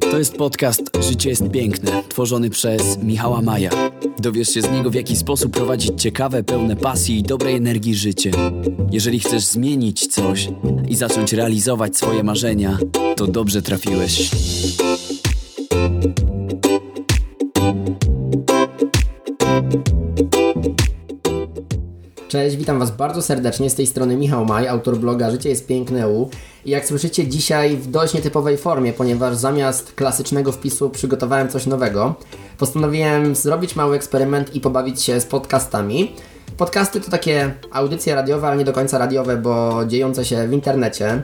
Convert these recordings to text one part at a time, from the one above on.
To jest podcast Życie jest piękne, tworzony przez Michała Maja. Dowiesz się z niego, w jaki sposób prowadzić ciekawe, pełne pasji i dobrej energii życie. Jeżeli chcesz zmienić coś i zacząć realizować swoje marzenia, to dobrze trafiłeś. Cześć, witam Was bardzo serdecznie. Z tej strony Michał Maj, autor bloga Życie jest piękne U. Jak słyszycie, dzisiaj w dość nietypowej formie, ponieważ zamiast klasycznego wpisu przygotowałem coś nowego. Postanowiłem zrobić mały eksperyment i pobawić się z podcastami. Podcasty to takie audycje radiowe, ale nie do końca radiowe, bo dziejące się w internecie.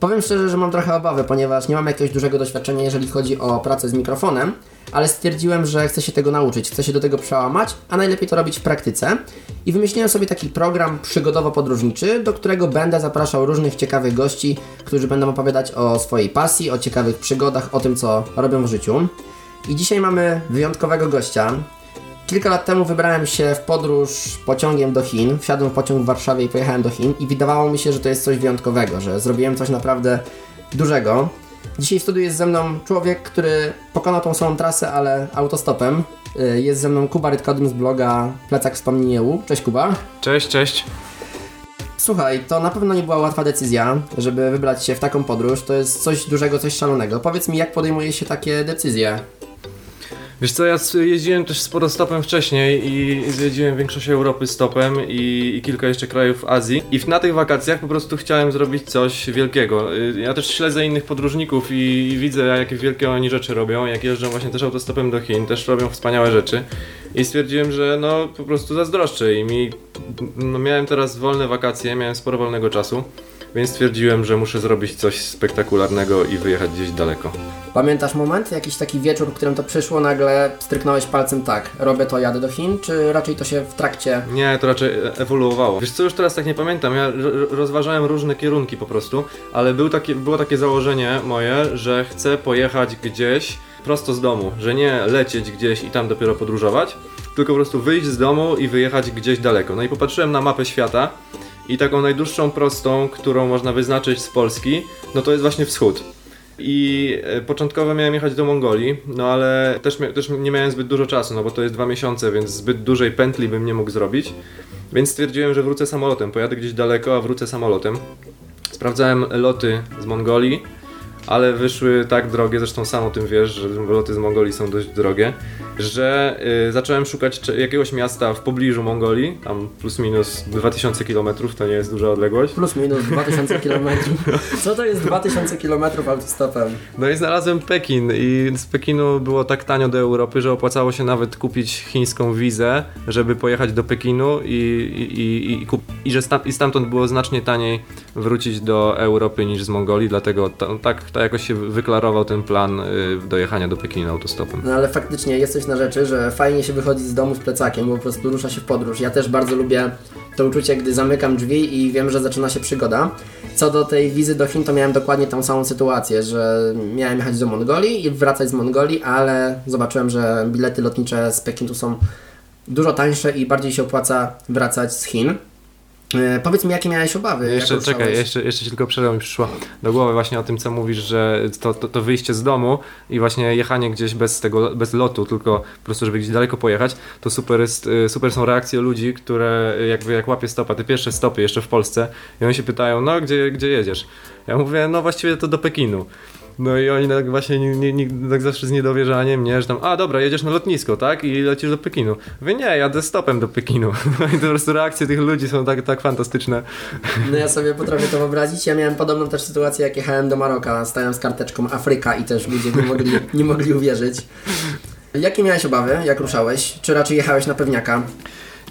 Powiem szczerze, że mam trochę obawy, ponieważ nie mam jakiegoś dużego doświadczenia, jeżeli chodzi o pracę z mikrofonem, ale stwierdziłem, że chcę się tego nauczyć, chcę się do tego przełamać, a najlepiej to robić w praktyce. I wymyśliłem sobie taki program przygodowo-podróżniczy, do którego będę zapraszał różnych ciekawych gości, którzy będą opowiadać o swojej pasji, o ciekawych przygodach, o tym, co robią w życiu. I dzisiaj mamy wyjątkowego gościa. Kilka lat temu wybrałem się w podróż pociągiem do Chin. Wsiadłem w pociąg w Warszawie i pojechałem do Chin i wydawało mi się, że to jest coś wyjątkowego, że zrobiłem coś naprawdę dużego. Dzisiaj w studiu jest ze mną człowiek, który pokonał tą samą trasę, ale autostopem. Y, Jest ze mną Kuba Rytkodym z bloga Plecak Wspomnienie U. Cześć Kuba. Cześć, cześć. Słuchaj, to na pewno nie była łatwa decyzja, żeby wybrać się w taką podróż. To jest coś dużego, coś szalonego. Powiedz mi, jak podejmuje się takie decyzje? Wiesz co, ja jeździłem też sporo stopem wcześniej i zjeździłem większość Europy stopem i, i kilka jeszcze krajów Azji. I na tych wakacjach po prostu chciałem zrobić coś wielkiego. Y, Ja też śledzę innych podróżników i, i widzę, jakie wielkie oni rzeczy robią. Jak jeżdżą właśnie też autostopem do Chin, też robią wspaniałe rzeczy. I stwierdziłem, że no po prostu zazdroszczę im i no, miałem teraz wolne wakacje, miałem sporo wolnego czasu. Więc stwierdziłem, że muszę zrobić coś spektakularnego i wyjechać gdzieś daleko. Pamiętasz moment, jakiś taki wieczór, w którym to przyszło, nagle stryknąłeś palcem tak, robię to, jadę do Chin, czy raczej to się w trakcie... Nie, to raczej e- ewoluowało. Wiesz co, już teraz tak nie pamiętam, ja ro- rozważałem różne kierunki po prostu, ale był takie, było takie założenie moje, że chcę pojechać gdzieś prosto z domu, że nie lecieć gdzieś i tam dopiero podróżować, tylko po prostu wyjść z domu i wyjechać gdzieś daleko. No i popatrzyłem na mapę świata i taką najdłuższą prostą, którą można wyznaczyć z Polski, no to jest właśnie wschód. I e, początkowo miałem jechać do Mongolii, no ale też, też nie miałem zbyt dużo czasu, no bo to jest dwa miesiące, więc zbyt dużej pętli bym nie mógł zrobić. Więc stwierdziłem, że wrócę samolotem. Pojadę gdzieś daleko, a wrócę samolotem. Sprawdzałem loty z Mongolii, ale wyszły tak drogie, zresztą sam o tym wiesz, że loty z Mongolii są dość drogie, że y, zacząłem szukać jakiegoś miasta w pobliżu Mongolii, tam plus minus 2000 km, to nie jest duża odległość. Plus minus 2000 km. Co to jest 2000 km autostopem? No i znalazłem Pekin i z Pekinu było tak tanio do Europy, że opłacało się nawet kupić chińską wizę, żeby pojechać do Pekinu i, i, i, i, kup- i że stamtąd było znacznie taniej wrócić do Europy niż z Mongolii, dlatego ta, tak, tak jakoś się wyklarował ten plan y, dojechania do Pekinu autostopem. No ale faktycznie jest coś na rzeczy, że fajnie się wychodzi z domu z plecakiem, bo po prostu rusza się w podróż. Ja też bardzo lubię to uczucie, gdy zamykam drzwi i wiem, że zaczyna się przygoda. Co do tej wizy do Chin, to miałem dokładnie tą samą sytuację, że miałem jechać do Mongolii i wracać z Mongolii, ale zobaczyłem, że bilety lotnicze z Pekinu są dużo tańsze i bardziej się opłaca wracać z Chin. E, powiedz mi, jakie miałeś obawy? Jeszcze czekaj, jeszcze, jeszcze ci tylko przerwa mi przyszła do głowy właśnie o tym, co mówisz, że to, to, to wyjście z domu i właśnie jechanie gdzieś bez tego, bez lotu, tylko po prostu, żeby gdzieś daleko pojechać, to super jest, y, super są reakcje ludzi, które jakby jak łapie stopa, te pierwsze stopy jeszcze w Polsce i oni się pytają, no gdzie, gdzie jedziesz? Ja mówię, no właściwie to do Pekinu. No i oni tak właśnie nie, nie, tak zawsze z niedowierzaniem, nie, że tam, a dobra, jedziesz na lotnisko, tak? I lecisz do Pekinu. Mówię, nie, jadę stopem do Pekinu. No i po prostu reakcje tych ludzi są tak, tak fantastyczne. No ja sobie potrafię to wyobrazić. Ja miałem podobną też sytuację, jak jechałem do Maroka. Stałem z karteczką Afryka i też ludzie nie mogli, nie mogli uwierzyć. Jakie miałeś obawy, jak ruszałeś? Czy raczej jechałeś na pewniaka?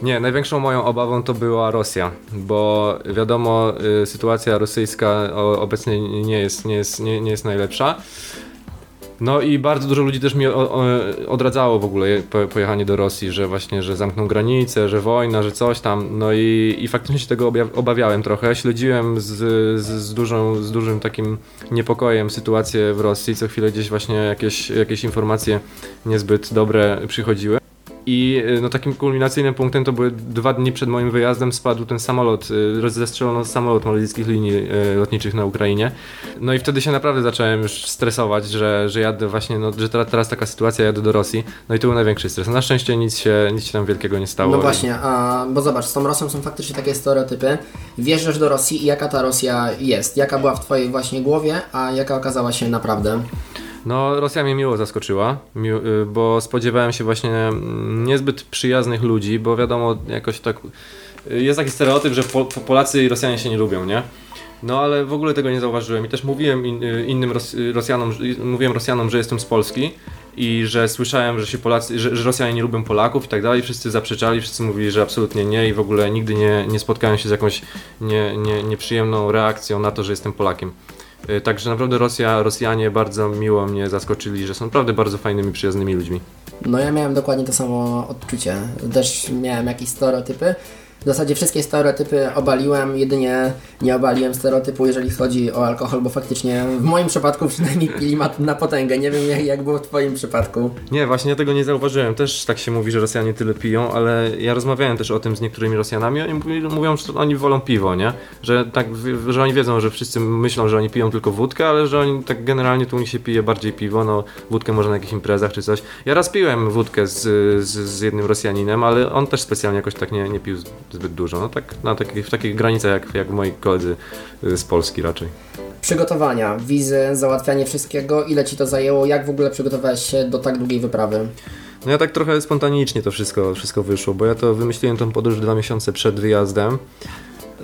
Nie, największą moją obawą to była Rosja, bo wiadomo, y, sytuacja rosyjska obecnie nie jest, nie, jest, nie, nie jest najlepsza. No i bardzo dużo ludzi też mi odradzało w ogóle je- po, pojechanie do Rosji, że właśnie, że zamkną granice, że wojna, że coś tam. No i, i faktycznie się tego obawiałem trochę. Śledziłem z, z, z, dużą, z dużym takim niepokojem sytuację w Rosji. Co chwilę gdzieś właśnie jakieś, jakieś informacje niezbyt dobre przychodziły. I y, no, takim kulminacyjnym punktem to były dwa dni przed moim wyjazdem spadł ten samolot, y, zestrzelono samolot maldyjskich linii y, lotniczych na Ukrainie. No i wtedy się naprawdę zacząłem już stresować, że, że jadę właśnie, no, że teraz, taka sytuacja, jadę do Rosji. No i to był największy stres. Na szczęście nic się, nic się tam wielkiego nie stało. No właśnie, a, bo zobacz, z tą Rosją są faktycznie takie stereotypy. Wjeżdżasz do Rosji i jaka ta Rosja jest? Jaka była w Twojej właśnie głowie, a jaka okazała się naprawdę? No, Rosja mnie miło zaskoczyła, y, bo spodziewałem się właśnie mm, niezbyt przyjaznych ludzi, bo wiadomo, jakoś tak. Y, jest taki stereotyp, że Polacy i Rosjanie się nie lubią, nie? No ale w ogóle tego nie zauważyłem i też mówiłem y, innym Rosjanom, mówiłem Rosjanom, że jestem z Polski i że słyszałem, że się Polacy, że, że Rosjanie nie lubią Polaków i tak dalej. Wszyscy zaprzeczali, wszyscy mówili, że absolutnie nie i w ogóle nigdy nie, nie spotkałem się z jakąś nie, nie, nieprzyjemną reakcją na to, że jestem Polakiem. Y, także naprawdę Rosja, Rosjanie bardzo miło mnie zaskoczyli, że są naprawdę bardzo fajnymi, przyjaznymi ludźmi. No ja miałem dokładnie to samo odczucie. Też miałem jakieś stereotypy, w zasadzie wszystkie stereotypy obaliłem, jedynie nie obaliłem stereotypu, jeżeli chodzi o alkohol, bo faktycznie w moim przypadku przynajmniej pili na potęgę. Nie wiem jak, jak było w Twoim przypadku. Nie, właśnie ja tego nie zauważyłem. Też tak się mówi, że Rosjanie tyle piją, ale ja rozmawiałem też o tym z niektórymi Rosjanami. Oni mówią, że oni wolą piwo, nie? Że, tak, że oni wiedzą, że wszyscy myślą, że oni piją tylko wódkę, ale że oni tak generalnie tu u nich się pije bardziej piwo. No, wódkę może na jakichś imprezach czy coś. Ja raz piłem wódkę z, z, z jednym Rosjaninem, ale on też specjalnie jakoś tak nie, nie pił zbyt dużo. No tak na takich, w takich granicach jak, jak moi koledzy y, z Polski raczej. Przygotowania, wizy, załatwianie wszystkiego, ile Ci to zajęło, jak w ogóle przygotowałeś się do tak długiej wyprawy? No ja tak trochę spontanicznie to wszystko, wszystko wyszło, bo ja to wymyśliłem tą podróż dwa miesiące przed wyjazdem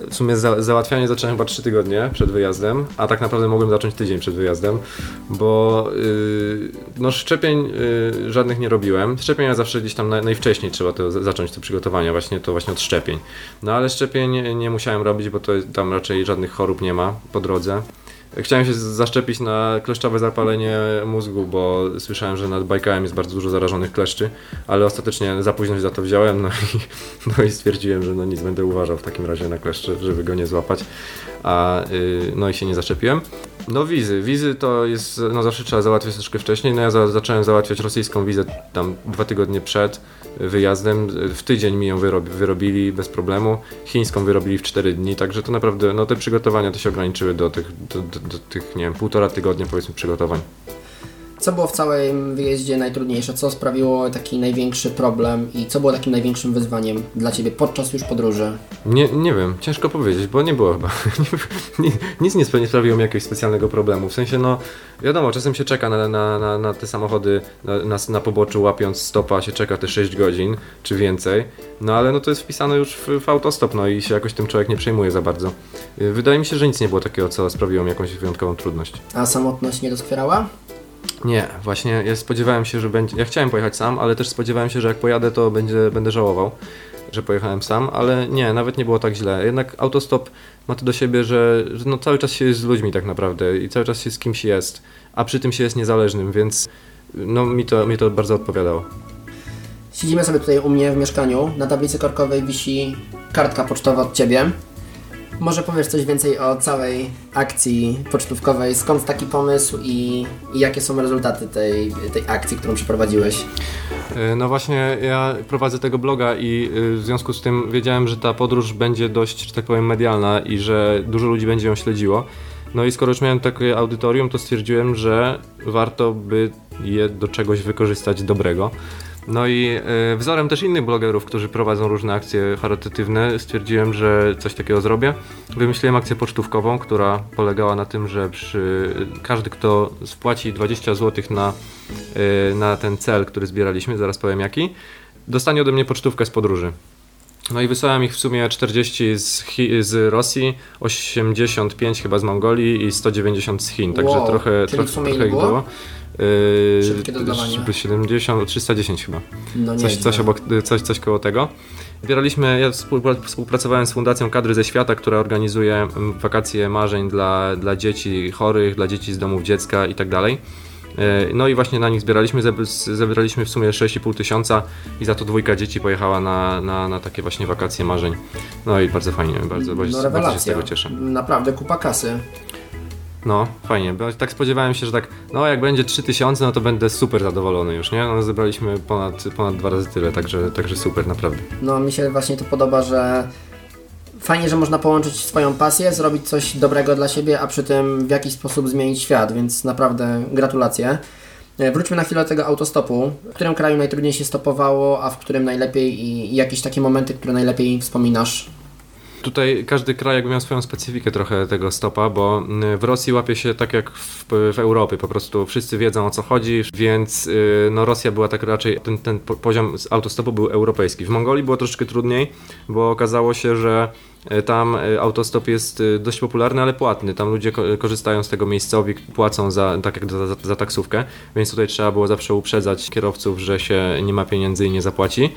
w sumie za, załatwianie zacząłem chyba 3 tygodnie przed wyjazdem, a tak naprawdę mogłem zacząć tydzień przed wyjazdem, bo yy, no szczepień yy, żadnych nie robiłem. Szczepienia zawsze gdzieś tam na, najwcześniej trzeba to zacząć te przygotowania, właśnie to właśnie od szczepień. No ale szczepień nie musiałem robić, bo to tam raczej żadnych chorób nie ma po drodze. Chciałem się zaszczepić na kleszczowe zapalenie mózgu, bo słyszałem, że nad Bajkałem jest bardzo dużo zarażonych kleszczy, ale ostatecznie za późno się za to wziąłem, no i, no i stwierdziłem, że no nic, będę uważał w takim razie na kleszcze, żeby go nie złapać, a yy, no i się nie zaszczepiłem. No wizy, wizy to jest, no zawsze trzeba załatwiać troszkę wcześniej, no ja za, zacząłem załatwiać rosyjską wizę tam dwa tygodnie przed wyjazdem, w tydzień mi ją wyrob, wyrobili bez problemu, chińską wyrobili w 4 dni, także to naprawdę, no te przygotowania to się ograniczyły do tych, do, do, do tych nie wiem, półtora tygodnia powiedzmy przygotowań. Co było w całym wyjeździe najtrudniejsze? Co sprawiło taki największy problem i co było takim największym wyzwaniem dla Ciebie podczas już podróży? Nie, nie wiem, ciężko powiedzieć, bo nie było chyba. Nic nie sprawiło mi jakiegoś specjalnego problemu. W sensie, no wiadomo, czasem się czeka na, na, na, na te samochody na, na, poboczu, łapiąc stopa, się czeka te 6 godzin czy więcej. No ale no to jest wpisane już w, w autostop, no i się jakoś tym człowiek nie przejmuje za bardzo. Wydaje mi się, że nic nie było takiego, co sprawiło mi jakąś wyjątkową trudność. A samotność nie doskwierała? Nie, właśnie ja spodziewałem się, że będzie. Ja chciałem pojechać sam, ale też spodziewałem się, że jak pojadę, to będzie, będę żałował, że pojechałem sam, ale nie, nawet nie było tak źle. Jednak autostop ma to do siebie, że, że no cały czas się jest z ludźmi tak naprawdę i cały czas się z kimś jest, a przy tym się jest niezależnym, więc no mi to, mi to bardzo odpowiadało. Siedzimy sobie tutaj u mnie w mieszkaniu. Na tablicy korkowej wisi kartka pocztowa od ciebie. Może powiesz coś więcej o całej akcji pocztówkowej, skąd taki pomysł i, i jakie są rezultaty tej, tej akcji, którą przeprowadziłeś? E, no właśnie, ja prowadzę tego bloga i e, w związku z tym wiedziałem, że ta podróż będzie dość, że tak powiem, medialna i że dużo ludzi będzie ją śledziło. No i skoro już miałem takie audytorium, to stwierdziłem, że warto by je do czegoś wykorzystać dobrego. No i y, wzorem też innych blogerów, którzy prowadzą różne akcje charytatywne, stwierdziłem, że coś takiego zrobię. Wymyśliłem akcję pocztówkową, która polegała na tym, że przy, każdy, kto spłaci 20 zł na, y, na ten cel, który zbieraliśmy, zaraz powiem jaki, dostanie ode mnie pocztówkę z podróży. No i wysłałem ich w sumie 40 z, z Rosji, 85 chyba z Mongolii i 190 z Chin, także wow, trochę, trochę, trochę ich było. Yy, Szybkie dodawanie. 70, 310 chyba. No coś, coś, obok, coś, coś koło tego. Zbieraliśmy, ja współpracowałem z Fundacją Kadry ze Świata, która organizuje mm, wakacje marzeń dla, dla dzieci chorych, dla dzieci z domów dziecka i tak dalej. Yy, no i właśnie na nich zbieraliśmy, zebraliśmy w sumie 6,5 tysiąca i za to dwójka dzieci pojechała na, na, na takie właśnie wakacje marzeń. No i bardzo fajnie, bardzo, bardzo, no, bardzo się z tego cieszę. Naprawdę kupa kasy. No, fajnie, bo tak spodziewałem się, że tak, no jak będzie 3000, no to będę super zadowolony już, nie? No zebraliśmy ponad, ponad dwa razy tyle, także, także super, naprawdę. No mi się właśnie to podoba, że fajnie, że można połączyć swoją pasję, zrobić coś dobrego dla siebie, a przy tym w jakiś sposób zmienić świat, więc naprawdę gratulacje. E, Wróćmy na chwilę do tego autostopu. W którym kraju najtrudniej się stopowało, a w którym najlepiej i i jakieś takie momenty, które najlepiej wspominasz? Tutaj każdy kraj jakby miał swoją specyfikę trochę tego stopa, bo y, w Rosji łapie się tak jak w, w Europie, po prostu wszyscy wiedzą o co chodzi, więc y, no Rosja była tak raczej, ten, ten po- poziom autostopu był europejski. W Mongolii było troszeczkę trudniej, bo okazało się, że tam y, autostop jest y, dość popularny, ale płatny. Tam ludzie ko- korzystają z tego miejscowi, płacą za, tak jak za, za, taksówkę, więc tutaj trzeba było zawsze uprzedzać kierowców, że się nie ma pieniędzy i nie zapłaci.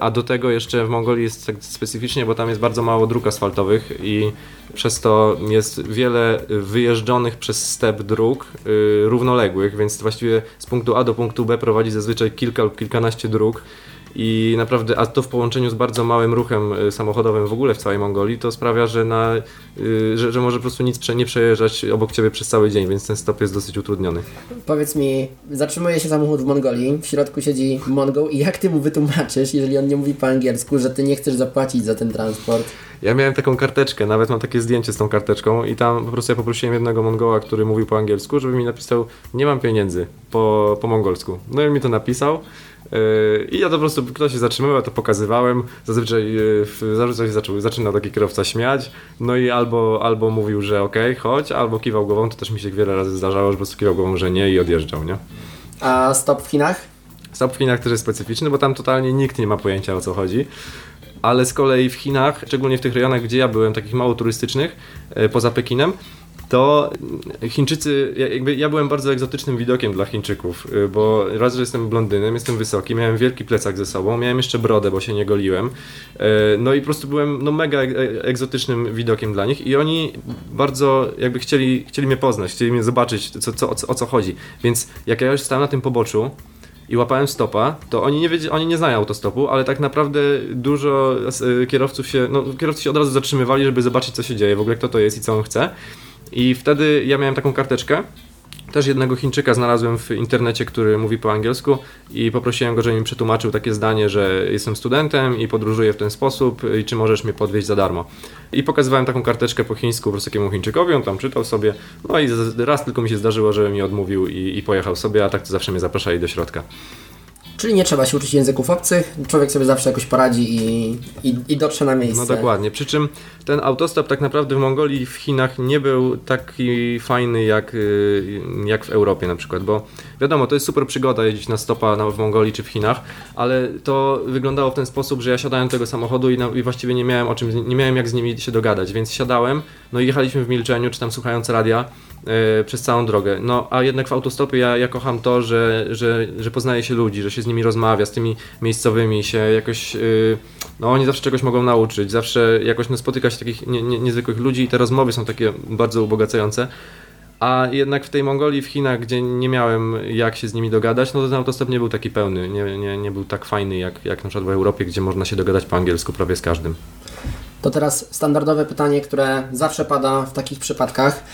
A do tego jeszcze w Mongolii jest tak specyficznie, bo tam jest bardzo mało dróg asfaltowych i przez to jest wiele wyjeżdżonych przez step dróg y, równoległych, więc właściwie z punktu A do punktu B prowadzi zazwyczaj kilka lub kilkanaście dróg. I naprawdę, a to w połączeniu z bardzo małym ruchem y, samochodowym w ogóle w całej Mongolii, to sprawia, że, na, y, że, że może po prostu nic nie przejeżdżać obok ciebie przez cały dzień, więc ten stop jest dosyć utrudniony. Powiedz mi, zatrzymuje się samochód w Mongolii, w środku siedzi Mongol i jak ty mu wytłumaczysz, jeżeli on nie mówi po angielsku, że ty nie chcesz zapłacić za ten transport? Ja miałem taką karteczkę, nawet mam takie zdjęcie z tą karteczką i tam po prostu ja poprosiłem jednego Mongoła, który mówił po angielsku, żeby mi napisał nie mam pieniędzy po, po mongolsku. No i on mi to napisał i ja to po prostu, kto się zatrzymywał, to pokazywałem. Zazwyczaj, yy, zazwyczaj się zaczął, zaczynał taki kierowca śmiać, no i albo, albo mówił, że okej, chodź, albo kiwał głową, to też mi się wiele razy zdarzało, że po prostu kiwał głową, że nie i odjeżdżał, nie? A stop w Chinach? Stop w Chinach też jest specyficzny, bo tam totalnie nikt nie ma pojęcia o co chodzi. Ale z kolei w Chinach, szczególnie w tych rejonach, gdzie ja byłem, takich mało turystycznych, e, poza Pekinem, to Chińczycy, ja- jakby ja byłem bardzo egzotycznym widokiem dla Chińczyków, y, bo raz, że jestem blondynem, jestem wysoki, miałem wielki plecak ze sobą, miałem jeszcze brodę, bo się nie goliłem. E, No i po prostu byłem no, mega e- egzotycznym widokiem dla nich i oni bardzo jakby chcieli, chcieli mnie poznać, chcieli mnie zobaczyć, co, co, o, co, o co chodzi. Więc jak ja już stałem na tym poboczu, i łapałem stopa, to oni nie, wiedzie, oni nie znają autostopu, ale tak naprawdę dużo e, kierowców się, no kierowcy się od razu zatrzymywali, żeby zobaczyć co się dzieje, w ogóle kto to jest i co on chce. I wtedy ja miałem taką karteczkę, też jednego Chińczyka znalazłem w internecie, który mówi po angielsku i poprosiłem go, żeby mi przetłumaczył takie zdanie, że jestem studentem i podróżuję w ten sposób i czy możesz mnie podwieźć za darmo. I pokazywałem taką karteczkę po chińsku po Chińczykowi, on tam czytał sobie, no i raz tylko mi się zdarzyło, że mi odmówił i, i pojechał sobie, a tak to zawsze mnie zapraszali do środka. Czyli nie trzeba się uczyć języków obcych, człowiek sobie zawsze jakoś poradzi i, i, i dotrze na miejsce. No dokładnie. Przy czym ten autostop tak naprawdę w Mongolii w Chinach nie był taki fajny jak, y, jak w Europie na przykład, bo wiadomo, to jest super przygoda jeździć na stopa w Mongolii czy w Chinach, ale to wyglądało w ten sposób, że ja siadałem do tego samochodu i, na, i właściwie nie miałem o czym, nie miałem jak z nimi się dogadać, więc siadałem, no i jechaliśmy w milczeniu, czy tam słuchając radia przez całą drogę. No a jednak w autostopie ja, ja kocham to, że, że, że poznaje się ludzi, że się z nimi rozmawia, z tymi miejscowymi się jakoś, y, no oni zawsze czegoś mogą nauczyć, zawsze jakoś no, spotyka się takich nie, nie, niezwykłych ludzi i te rozmowy są takie bardzo ubogacające. A jednak w tej Mongolii, w Chinach, gdzie nie miałem jak się z nimi dogadać, no to ten autostop nie był taki pełny, nie, nie, nie był tak fajny jak, jak na przykład w Europie, gdzie można się dogadać po angielsku prawie z każdym. To teraz standardowe pytanie, które zawsze pada w takich przypadkach.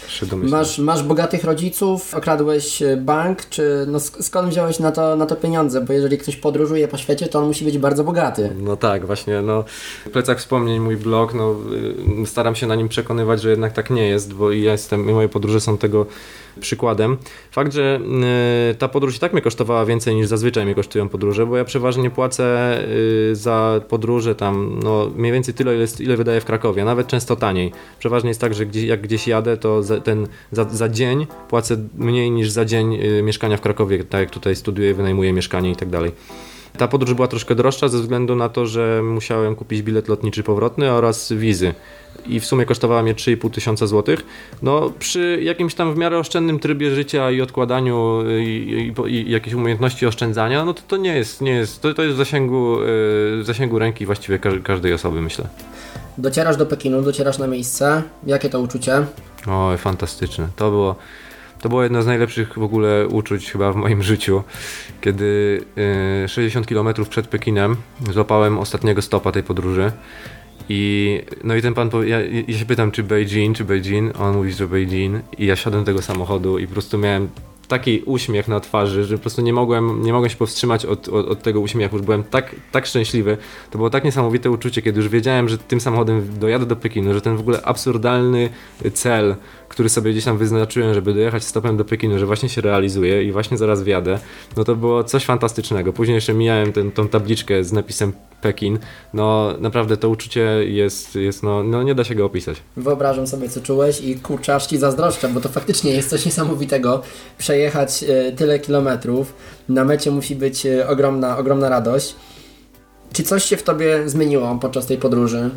Masz, masz bogatych rodziców, okradłeś bank, czy no sk- skąd wziąłeś na to, na to pieniądze? Bo jeżeli ktoś podróżuje po świecie, to on musi być bardzo bogaty. No tak, właśnie, no plecak wspomnień, mój blog, no y, staram się na nim przekonywać, że jednak tak nie jest, bo i ja jestem, i moje podróże są tego przykładem. Fakt, że y, ta podróż i tak mnie kosztowała więcej niż zazwyczaj mnie kosztują podróże, bo ja przeważnie płacę y, za podróże tam, no mniej więcej tyle, ile, ile wydaję w Krakowie, nawet często taniej. Przeważnie jest tak, że gdzieś, jak gdzieś jadę, to za, ten, za, za dzień płacę mniej niż za dzień y, mieszkania w Krakowie, tak jak tutaj studiuję, wynajmuję mieszkanie i tak dalej. Ta podróż była troszkę droższa ze względu na to, że musiałem kupić bilet lotniczy powrotny oraz wizy. I w sumie kosztowała mnie 3,5 tysiąca złotych. No, przy jakimś tam w miarę oszczędnym trybie życia i odkładaniu y, i, i, i jakiejś umiejętności oszczędzania, no to to nie jest, nie jest, to, to jest w zasięgu, y, w zasięgu ręki właściwie ka- każdej osoby, myślę. Docierasz do Pekinu, docierasz na miejsce. Jakie to uczucie? Oj, fantastyczne. To było, to było jedno z najlepszych w ogóle uczuć chyba w moim życiu, kiedy y, 60 km przed Pekinem złapałem ostatniego stopa tej podróży I, no i ten pan, ja, ja się pytam, czy Beijing, czy Beijing, on mówi, że Beijing i ja siadłem do tego samochodu i po prostu miałem taki uśmiech na twarzy, że po prostu nie mogłem, nie mogłem się powstrzymać od, od, od, tego uśmiechu, już byłem tak, tak szczęśliwy. To było tak niesamowite uczucie, kiedy już wiedziałem, że tym samochodem dojadę do Pekinu, że ten w ogóle absurdalny cel, który sobie gdzieś tam wyznaczyłem, żeby dojechać stopem do Pekinu, że właśnie się realizuje i właśnie zaraz wjadę, no to było coś fantastycznego. Później jeszcze mijałem ten, tą tabliczkę z napisem Pekin, no naprawdę to uczucie jest, jest no, no nie da się go opisać. Wyobrażam sobie, co czułeś i kurczę, aż Ci zazdroszczę, bo to faktycznie jest coś niesamowitego. Przejechać e, tyle kilometrów, na mecie musi być e, ogromna, ogromna radość. Czy coś się w Tobie zmieniło podczas tej podróży?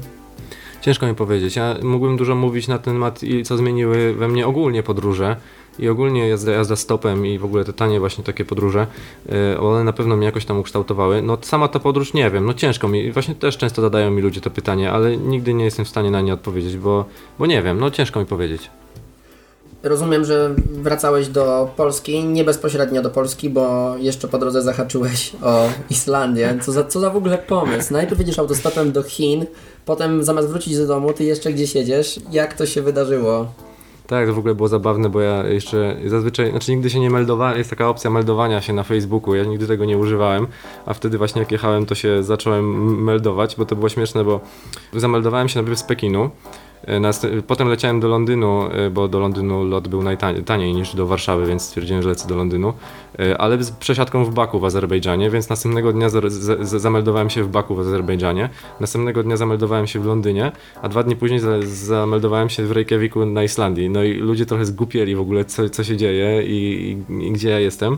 Ciężko mi powiedzieć. Ja mógłbym dużo mówić na ten temat i co zmieniły we mnie ogólnie podróże i ogólnie jazda, jazda stopem i w ogóle te tanie właśnie takie podróże, yy, one na pewno mnie jakoś tam ukształtowały. No sama ta podróż nie wiem, no ciężko mi, właśnie też często zadają mi ludzie to pytanie, ale nigdy nie jestem w stanie na nie odpowiedzieć, bo, bo nie wiem, no ciężko mi powiedzieć. Rozumiem, że wracałeś do Polski, nie bezpośrednio do Polski, bo jeszcze po drodze zahaczyłeś o Islandię. Co za, co za w ogóle pomysł? Najpierw jedziesz autostopem do Chin, potem zamiast wrócić do domu, ty jeszcze gdzieś jedziesz. Jak to się wydarzyło? Tak, to w ogóle było zabawne, bo ja jeszcze zazwyczaj, znaczy nigdy się nie meldowałem, jest taka opcja meldowania się na Facebooku, ja nigdy tego nie używałem, a wtedy właśnie jak jechałem, to się zacząłem meldować, bo to było śmieszne, bo zameldowałem się najpierw z Pekinu, potem leciałem do Londynu, e, bo do Londynu lot był najtaniej niż do Warszawy, więc stwierdziłem, że lecę do Londynu. E, ale z przesiadką w Baku w Azerbejdżanie, więc następnego dnia zameldowałem się w Baku w Azerbejdżanie. Następnego dnia zameldowałem się w Londynie, a dwa dni później zameldowałem się w Reykjaviku na Islandii. No i ludzie trochę zgupieli w ogóle, co, co się dzieje i, i, i gdzie ja jestem.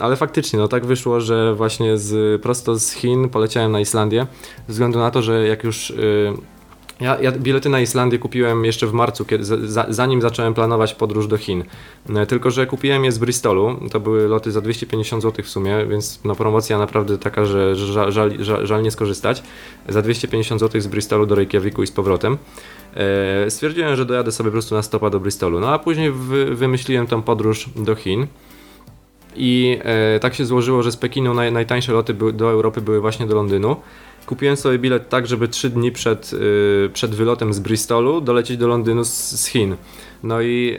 Ale faktycznie, no tak wyszło, że właśnie z, prosto z Chin poleciałem na Islandię, ze względu na to, że jak już... Ja, ja, bilety na Islandię kupiłem jeszcze w marcu, kiedy, za, zanim zacząłem planować podróż do Chin. E, tylko, że kupiłem je z Bristolu. To były loty za 250 zł w sumie, więc no, promocja naprawdę taka, że żal, żal, żal, żal nie skorzystać. Za 250 zł z Bristolu do Reykjaviku i z powrotem. E, stwierdziłem, że dojadę sobie po prostu na stopa do Bristolu. No a później wy, wymyśliłem tą podróż do Chin. I e, tak się złożyło, że z Pekinu naj, najtańsze loty do Europy były właśnie do Londynu. Kupiłem sobie bilet tak, żeby 3 dni przed, yy, przed wylotem z Bristolu dolecieć do Londynu z, z Chin. No i,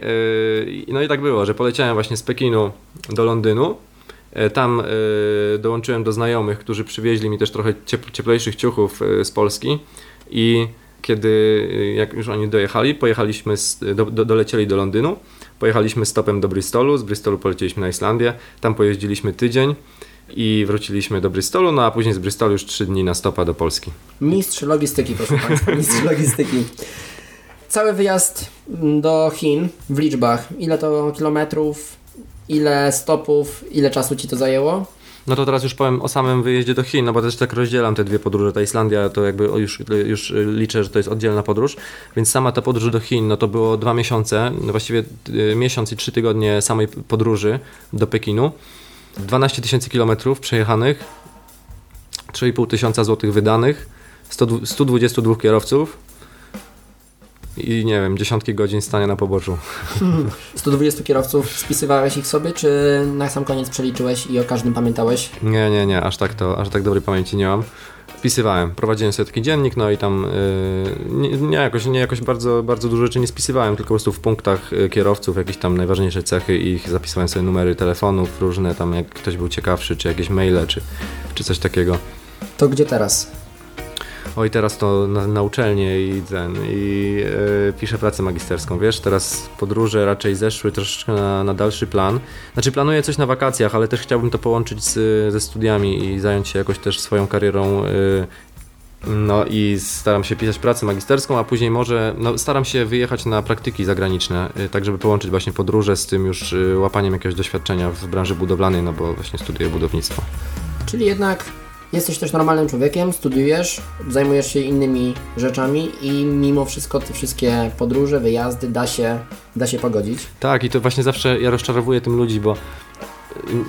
yy, no i tak było, że poleciałem właśnie z Pekinu do Londynu. Yy, tam yy, dołączyłem do znajomych, którzy przywieźli mi też trochę cieplejszych ciuchów z Polski. I kiedy jak już oni dojechali, pojechaliśmy, do, do, dolecieli do Londynu, pojechaliśmy stopem do Bristolu, z Bristolu polecieliśmy na Islandię, tam pojeździliśmy tydzień i wróciliśmy do Bristolu, no a później z Bristolu już trzy dni na stopa do Polski. Mistrz logistyki, proszę Państwa, mistrz logistyki. Cały wyjazd do Chin w liczbach. Ile to kilometrów, ile stopów, ile czasu Ci to zajęło? No to teraz już powiem o samym wyjeździe do Chin, no bo też tak rozdzielam te dwie podróże. Ta Islandia to jakby już, już liczę, że to jest oddzielna podróż, więc sama ta podróż do Chin, no to było dwa miesiące, no właściwie y, miesiąc i trzy tygodnie samej podróży do Pekinu. 12 tysięcy kilometrów przejechanych, 3,5 tysiąca złotych wydanych, 100, 122 kierowców i nie wiem, dziesiątki godzin stania na poboczu. 120 kierowców, spisywałeś ich sobie, czy na sam koniec przeliczyłeś i o każdym pamiętałeś? Nie, nie, nie, aż tak to, aż tak dobrej pamięci nie mam spisywałem. Prowadziłem sobie taki dziennik, no i tam yy, nie, nie, jakoś, nie jakoś bardzo, bardzo dużo rzeczy nie spisywałem, tylko po prostu w punktach y, kierowców jakieś tam najważniejsze cechy ich zapisywałem sobie numery telefonów różne, tam jak ktoś był ciekawszy, czy jakieś maile, czy, czy coś takiego. To gdzie teraz? Oj teraz to na, na uczelnię i ten, i yy, piszę pracę magisterską, wiesz, teraz podróże raczej zeszły troszeczkę na, na, dalszy plan. Znaczy planuję coś na wakacjach, ale też chciałbym to połączyć z, ze studiami i zająć się jakoś też swoją karierą yy, no i staram się pisać pracę magisterską, a później może no, staram się wyjechać na praktyki zagraniczne, y, tak żeby połączyć właśnie podróże z tym już łapaniem jakiegoś doświadczenia w branży budowlanej, no bo właśnie studiuję budownictwo. Czyli jednak jesteś też normalnym człowiekiem, studiujesz, zajmujesz się innymi rzeczami i mimo wszystko te wszystkie podróże, wyjazdy da się, da się pogodzić. Tak, i to właśnie zawsze ja rozczarowuję tym ludzi, bo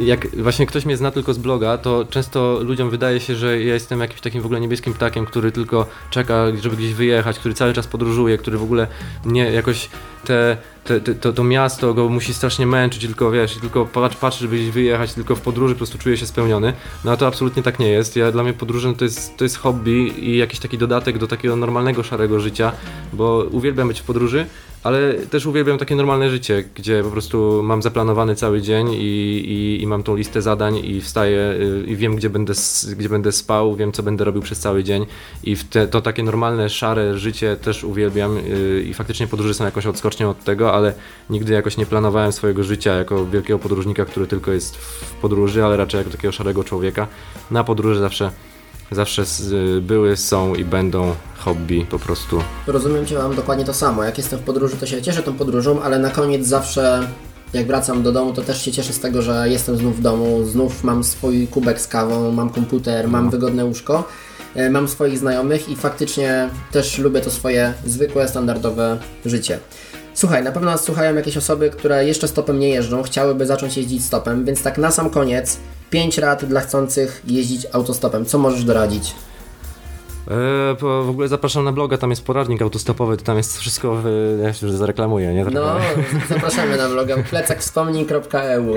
jak właśnie ktoś mnie zna tylko z bloga, to często ludziom wydaje się, że ja jestem jakimś takim w ogóle niebieskim ptakiem, który tylko czeka, żeby gdzieś wyjechać, który cały czas podróżuje, który w ogóle nie jakoś te te, te, to, to miasto go musi strasznie męczyć, tylko wiesz, tylko patrz, patrz, żeby gdzieś wyjechać, tylko w podróży po prostu czuje się spełniony. No a to absolutnie tak nie jest. Ja, dla mnie podróże to, jest, to jest hobby i jakiś taki dodatek do takiego normalnego, szarego życia, bo uwielbiam być w podróży, ale też uwielbiam takie normalne życie, gdzie po prostu mam zaplanowany cały dzień i, i, i mam tą listę zadań i wstaję y, i wiem, gdzie będę, gdzie będę spał, wiem, co będę robił przez cały dzień i te, to takie normalne, szare życie też uwielbiam y, i faktycznie podróże są jakąś odskocznią od tego, ale nigdy jakoś nie planowałem swojego życia jako wielkiego podróżnika, który tylko jest w podróży, ale raczej jako takiego szarego człowieka. Na podróży zawsze zawsze były, są i będą hobby po prostu. Rozumiem Cię, mam dokładnie to samo. Jak jestem w podróży, to się cieszę tą podróżą, ale na koniec zawsze jak wracam do domu, to też się cieszę z tego, że jestem znów w domu, znów mam swój kubek z kawą, mam komputer, mam no. wygodne łóżko, e, mam swoich znajomych i faktycznie też lubię to swoje zwykłe, standardowe życie. Słuchaj, na pewno nas słuchają jakieś osoby, które jeszcze stopem nie jeżdżą, chciałyby zacząć jeździć stopem, więc tak na sam koniec 5 rad dla chcących jeździć autostopem. Co możesz doradzić? E, w ogóle zapraszam na bloga, tam jest poradnik autostopowy, to tam jest wszystko, w, ja się już zareklamuję, nie? No, zapraszamy na bloga plecakwspomnij.eu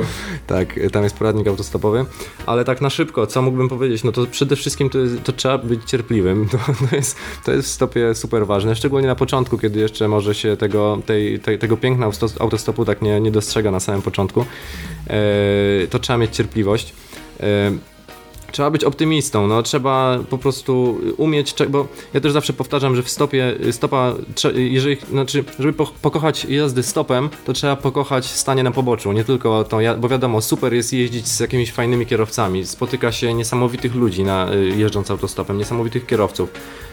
Tak, tam jest poradnik autostopowy, ale tak na szybko, co mógłbym powiedzieć? No to przede wszystkim to, jest, to trzeba być cierpliwym, to, to, jest, to jest w stopie super ważne, szczególnie na początku, kiedy jeszcze może się tego, tej, tej, tego piękna autostopu tak nie, nie dostrzega na samym początku, e, to trzeba mieć cierpliwość. Trzeba być optymistą, no. Trzeba po prostu umieć, bo ja też zawsze powtarzam, że w stopie, stopa, jeżeli, znaczy, żeby pokochać jazdy stopem, to trzeba pokochać stanie na poboczu, nie tylko to, bo wiadomo, super jest jeździć z jakimiś fajnymi kierowcami, spotyka się niesamowitych ludzi na, y, jeżdżąc autostopem, niesamowitych kierowców,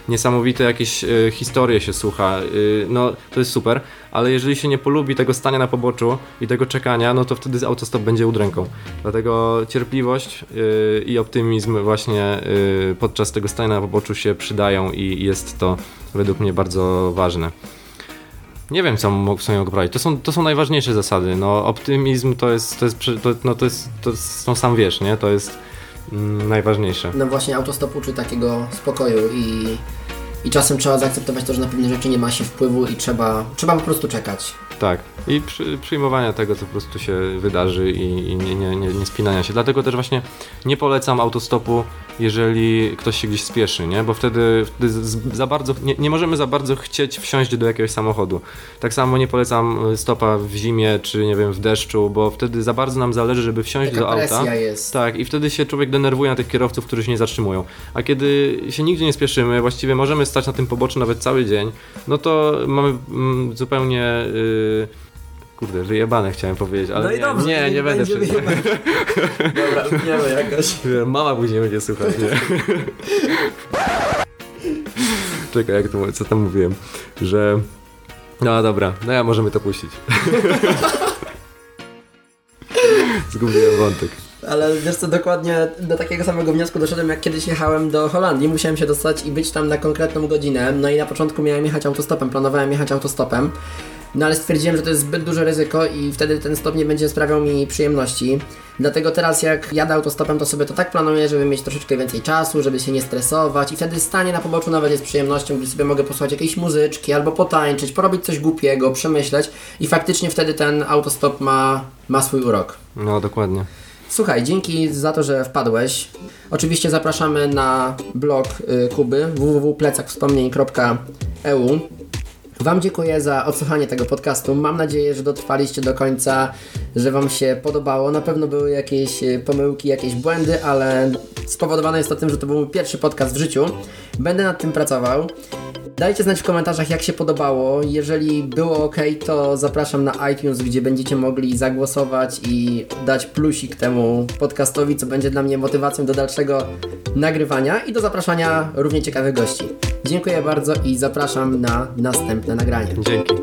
niesamowite jakieś y, historie się słucha, y, no to jest super, ale jeżeli się nie polubi tego stania na poboczu i tego czekania, no to wtedy autostop będzie udręką. Dlatego cierpliwość yy, i optymizm właśnie podczas tego stania na poboczu się przydają i jest to według mnie bardzo ważne. Nie wiem, co mógł sobie poprawić. To są, to są najważniejsze zasady. No, optymizm to jest, to jest, to, no, to jest, to jest, no sam wiesz, nie? To jest najważniejsze. No właśnie autostopu czy takiego spokoju i i czasem trzeba zaakceptować to, że na pewne rzeczy nie ma się wpływu i trzeba, trzeba po prostu czekać. Tak. I przy, przyjmowania tego, co po prostu się wydarzy i, i nie, nie, nie, nie spinania się. Dlatego też właśnie nie polecam autostopu, jeżeli ktoś się gdzieś spieszy, nie? Bo wtedy, wtedy za bardzo, nie, nie możemy za bardzo chcieć wsiąść do jakiegoś samochodu. Tak samo nie polecam stopa w zimie, czy nie wiem, w deszczu, bo wtedy za bardzo nam zależy, żeby wsiąść Taka do auta. Jest. Tak, i wtedy się człowiek denerwuje na tych kierowców, którzy się nie zatrzymują. A kiedy się nigdzie nie spieszymy, właściwie możemy stać na tym poboczu nawet cały dzień, no to mamy mm, zupełnie... Yy, Kurde, wyjebane chciałem powiedzieć, ale no nie, dobrze, nie, nie, nie będę przez... Dobra, utniemy jakoś. Mama później będzie słuchać, nie? Czekaj, jak to, co tam mówiłem, że... No dobra, no ja możemy to puścić. Zgubiłem wątek. Ale wiesz co, dokładnie do takiego samego wniosku doszedłem, jak kiedyś jechałem do Holandii. Musiałem się dostać i być tam na konkretną godzinę. No i na początku miałem jechać autostopem, planowałem jechać autostopem. No ale stwierdziłem, że to jest zbyt duże ryzyko i wtedy ten stop nie będzie sprawiał mi przyjemności. Dlatego teraz jak jadę autostopem, to sobie to tak planuję, żeby mieć troszeczkę więcej czasu, żeby się nie stresować i wtedy stanie na poboczu nawet jest przyjemnością, gdzie sobie mogę posłuchać jakiejś muzyczki albo potańczyć, porobić coś głupiego, przemyśleć i faktycznie wtedy ten autostop ma, ma swój urok. No, dokładnie. Słuchaj, dzięki za to, że wpadłeś. Oczywiście zapraszamy na blog y, Kuby www.plecakwspomnień.eu Wam dziękuję za odsłuchanie tego podcastu. Mam nadzieję, że dotrwaliście do końca, że Wam się podobało. Na pewno były jakieś e, pomyłki, jakieś błędy, ale spowodowane jest to tym, że to był mój pierwszy podcast w życiu. Będę nad tym pracował. Dajcie znać w komentarzach, jak się podobało. Jeżeli było ok, to zapraszam na iTunes, gdzie będziecie mogli zagłosować i dać plusik temu podcastowi, co będzie dla mnie motywacją do dalszego nagrywania i do zapraszania równie ciekawych gości. Dziękuję bardzo i zapraszam na następne nagranie. Dzięki.